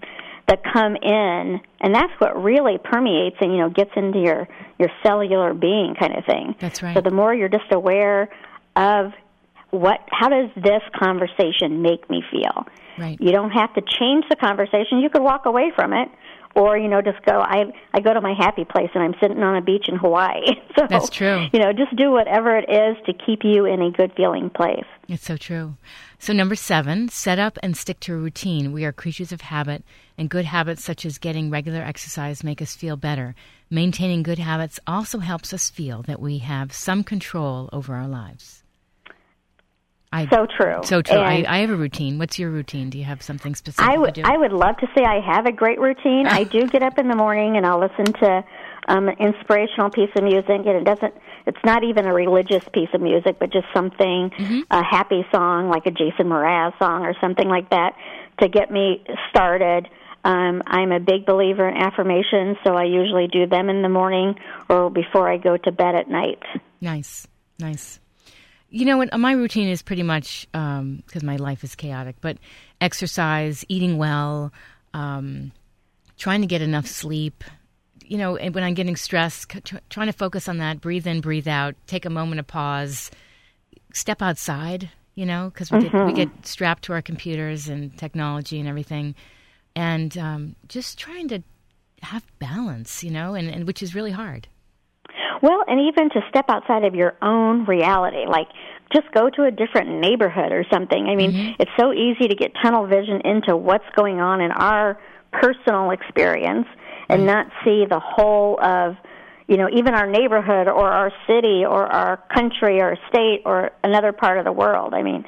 that come in and that's what really permeates and you know gets into your your cellular being kind of thing that's right so the more you're just aware of what how does this conversation make me feel? Right. You don't have to change the conversation. You could walk away from it or you know just go i i go to my happy place and i'm sitting on a beach in hawaii. So that's true. you know just do whatever it is to keep you in a good feeling place. It's so true. So, number seven, set up and stick to a routine. We are creatures of habit, and good habits such as getting regular exercise make us feel better. Maintaining good habits also helps us feel that we have some control over our lives. I, so true. So true. I, I, have a routine. What's your routine? Do you have something specific? I would. I would love to say I have a great routine. I do get up in the morning and I'll listen to um, an inspirational piece of music, and it doesn't. It's not even a religious piece of music, but just something mm-hmm. a happy song like a Jason Mraz song or something like that to get me started. Um, I'm a big believer in affirmations, so I usually do them in the morning or before I go to bed at night. Nice, nice. You know what? My routine is pretty much because um, my life is chaotic, but exercise, eating well, um, trying to get enough sleep, you know, when I'm getting stressed, trying to focus on that, breathe in, breathe out, take a moment of pause, step outside, you know, because we, mm-hmm. we, get strapped to our computers and technology and everything, and um, just trying to have balance, you know, and, and which is really hard. Well, and even to step outside of your own reality, like just go to a different neighborhood or something. I mean, mm-hmm. it's so easy to get tunnel vision into what's going on in our personal experience and not see the whole of you know even our neighborhood or our city or our country or state or another part of the world i mean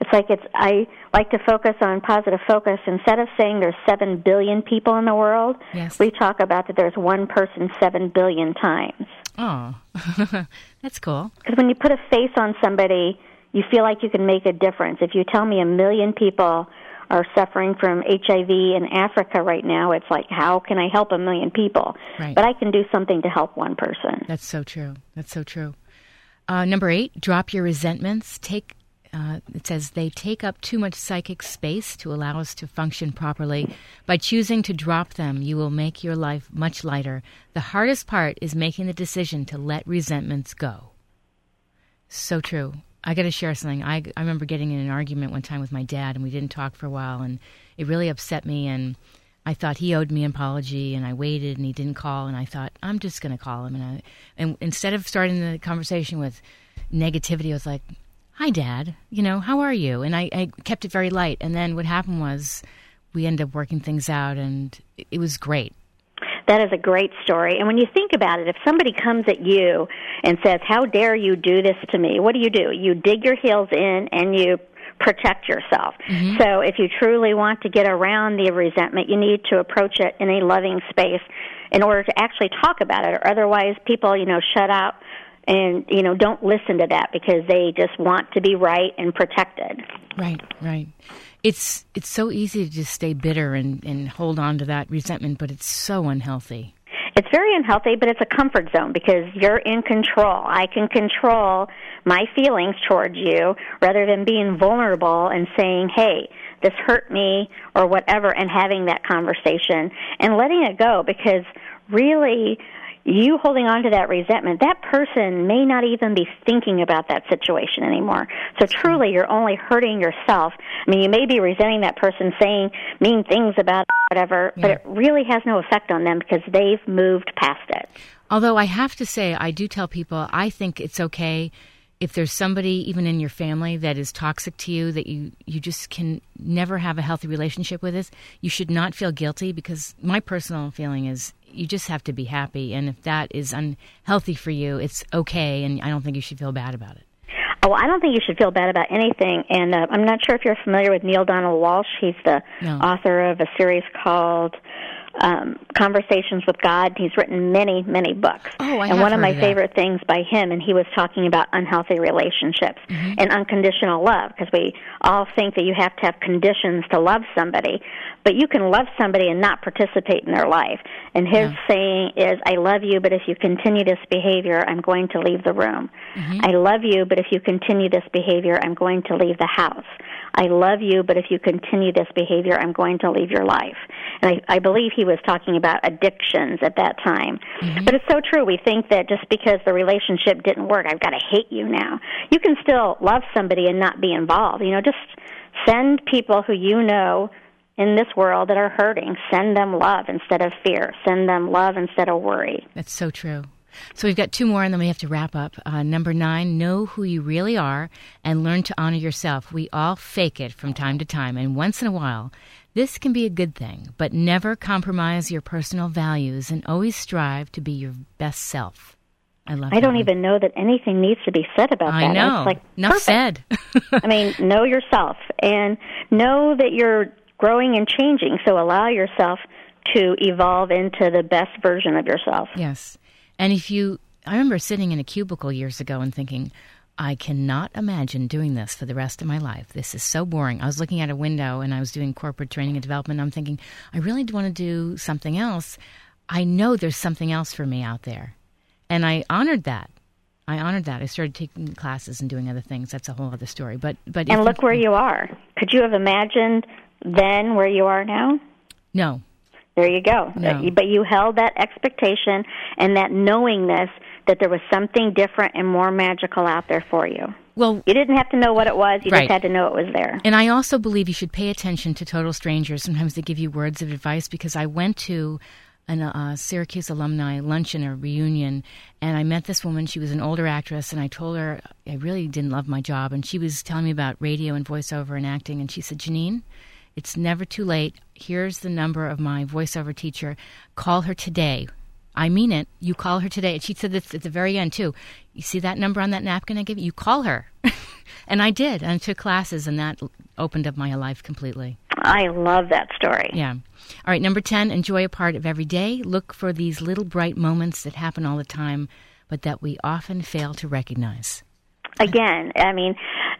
it's like it's i like to focus on positive focus instead of saying there's 7 billion people in the world yes. we talk about that there's one person 7 billion times oh that's cool because when you put a face on somebody you feel like you can make a difference if you tell me a million people are suffering from HIV in Africa right now, it's like, how can I help a million people? Right. But I can do something to help one person. That's so true. That's so true. Uh, number eight, drop your resentments. Take uh, it says they take up too much psychic space to allow us to function properly. By choosing to drop them, you will make your life much lighter. The hardest part is making the decision to let resentments go. So true. I got to share something. I, I remember getting in an argument one time with my dad, and we didn't talk for a while, and it really upset me. And I thought he owed me an apology, and I waited, and he didn't call, and I thought I'm just going to call him. And I, and instead of starting the conversation with negativity, I was like, "Hi, Dad. You know, how are you?" And I, I kept it very light. And then what happened was we ended up working things out, and it was great. That is a great story. And when you think about it, if somebody comes at you and says, How dare you do this to me? What do you do? You dig your heels in and you protect yourself. Mm-hmm. So if you truly want to get around the resentment, you need to approach it in a loving space in order to actually talk about it, or otherwise people, you know, shut out and you know don't listen to that because they just want to be right and protected. Right, right it's it's so easy to just stay bitter and, and hold on to that resentment, but it's so unhealthy. it's very unhealthy, but it's a comfort zone because you're in control. I can control my feelings towards you rather than being vulnerable and saying, "Hey, this hurt me," or whatever, and having that conversation and letting it go because really you holding on to that resentment, that person may not even be thinking about that situation anymore. So truly, you're only hurting yourself. I mean, you may be resenting that person saying mean things about whatever, yeah. but it really has no effect on them because they've moved past it. Although I have to say, I do tell people I think it's okay if there's somebody even in your family that is toxic to you that you you just can never have a healthy relationship with this you should not feel guilty because my personal feeling is you just have to be happy and if that is unhealthy for you it's okay and i don't think you should feel bad about it Oh, I don't think you should feel bad about anything. And uh, I'm not sure if you're familiar with Neale Donald Walsch. He's the no. author of a series called um, Conversations with God. He's written many, many books. Oh, I and one of my of favorite things by him, and he was talking about unhealthy relationships mm-hmm. and unconditional love, because we all think that you have to have conditions to love somebody, but you can love somebody and not participate in their life. And his yeah. saying is, "I love you, but if you continue this behavior, I'm going to leave the room. Mm-hmm. I love you, but if you continue this behavior, I'm going to leave the house." I love you, but if you continue this behavior, I'm going to leave your life. And I, I believe he was talking about addictions at that time. Mm-hmm. But it's so true. We think that just because the relationship didn't work, I've got to hate you now. You can still love somebody and not be involved. You know, just send people who you know in this world that are hurting, send them love instead of fear. Send them love instead of worry. That's so true. So we've got two more, and then we have to wrap up. Uh, number nine, know who you really are and learn to honor yourself. We all fake it from time to time, and once in a while, this can be a good thing, but never compromise your personal values and always strive to be your best self. I love. I don't one. even know that anything needs to be said about I that. I know. It's like enough perfect. said. I mean, know yourself and know that you're growing and changing. So allow yourself to evolve into the best version of yourself. Yes. And if you, I remember sitting in a cubicle years ago and thinking, I cannot imagine doing this for the rest of my life. This is so boring. I was looking at a window and I was doing corporate training and development. I'm thinking, I really want to do something else. I know there's something else for me out there. And I honored that. I honored that. I started taking classes and doing other things. That's a whole other story. But but and look where you are. Could you have imagined then where you are now? No, there you go. No. But you held that expectation and that knowingness that there was something different and more magical out there for you. Well, you didn't have to know what it was. You right. just had to know it was there. And I also believe you should pay attention to total strangers. Sometimes they give you words of advice because I went to a uh, Syracuse alumni luncheon or reunion, and I met this woman. She was an older actress, and I told her I really didn't love my job, and she was telling me about radio and voiceover and acting, and she said, Janine, it's never too late. Here's the number of my voiceover teacher. Call her today. I mean it. You call her today. And she said this at the very end, too. You see that number on that napkin I gave you? You call her. and I did. And I took classes, and that opened up my life completely. I love that story. Yeah. All right, number 10, enjoy a part of every day. Look for these little bright moments that happen all the time, but that we often fail to recognize. Again, I mean,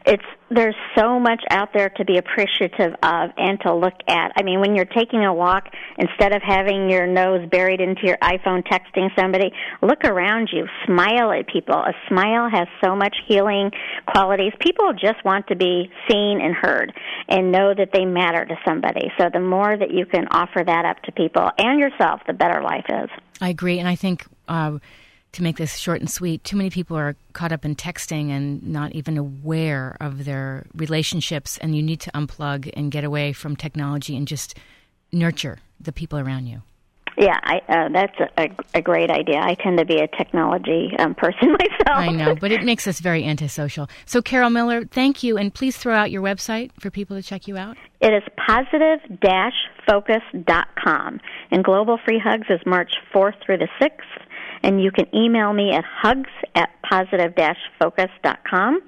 it's there's so much out there to be appreciative of and to look at. I mean, when you're taking a walk, instead of having your nose buried into your iPhone texting somebody, look around you, smile at people. A smile has so much healing qualities. People just want to be seen and heard and know that they matter to somebody. So the more that you can offer that up to people and yourself, the better life is. I agree, and I think. Uh, to make this short and sweet, too many people are caught up in texting and not even aware of their relationships. And you need to unplug and get away from technology and just nurture the people around you. Yeah, I, uh, that's a, a, great idea. I tend to be a technology um, person myself. I know, but it makes us very antisocial. So, Carol Miller, thank you, and please throw out your website for people to check you out. It is positive-focus.com, and Global Free Hugs is March 4th through the 6th and you can email me at hugs at positive-focus.com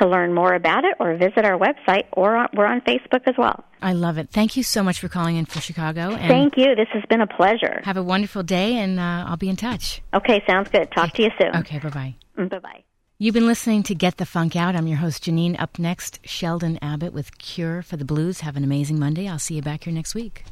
to learn more about it or visit our website or we're on Facebook as well. I love it. Thank you so much for calling in for Chicago. Thank you. This has been a pleasure. Have a wonderful day, and uh, I'll be in touch. Okay, sounds good. Talk to you soon. Okay, bye-bye. Mm, bye-bye. You've been listening to Get the Funk Out. I'm your host, Janine. Up next, Sheldon Abbott with Cure for the Blues. Have an amazing Monday. I'll see you back here next week.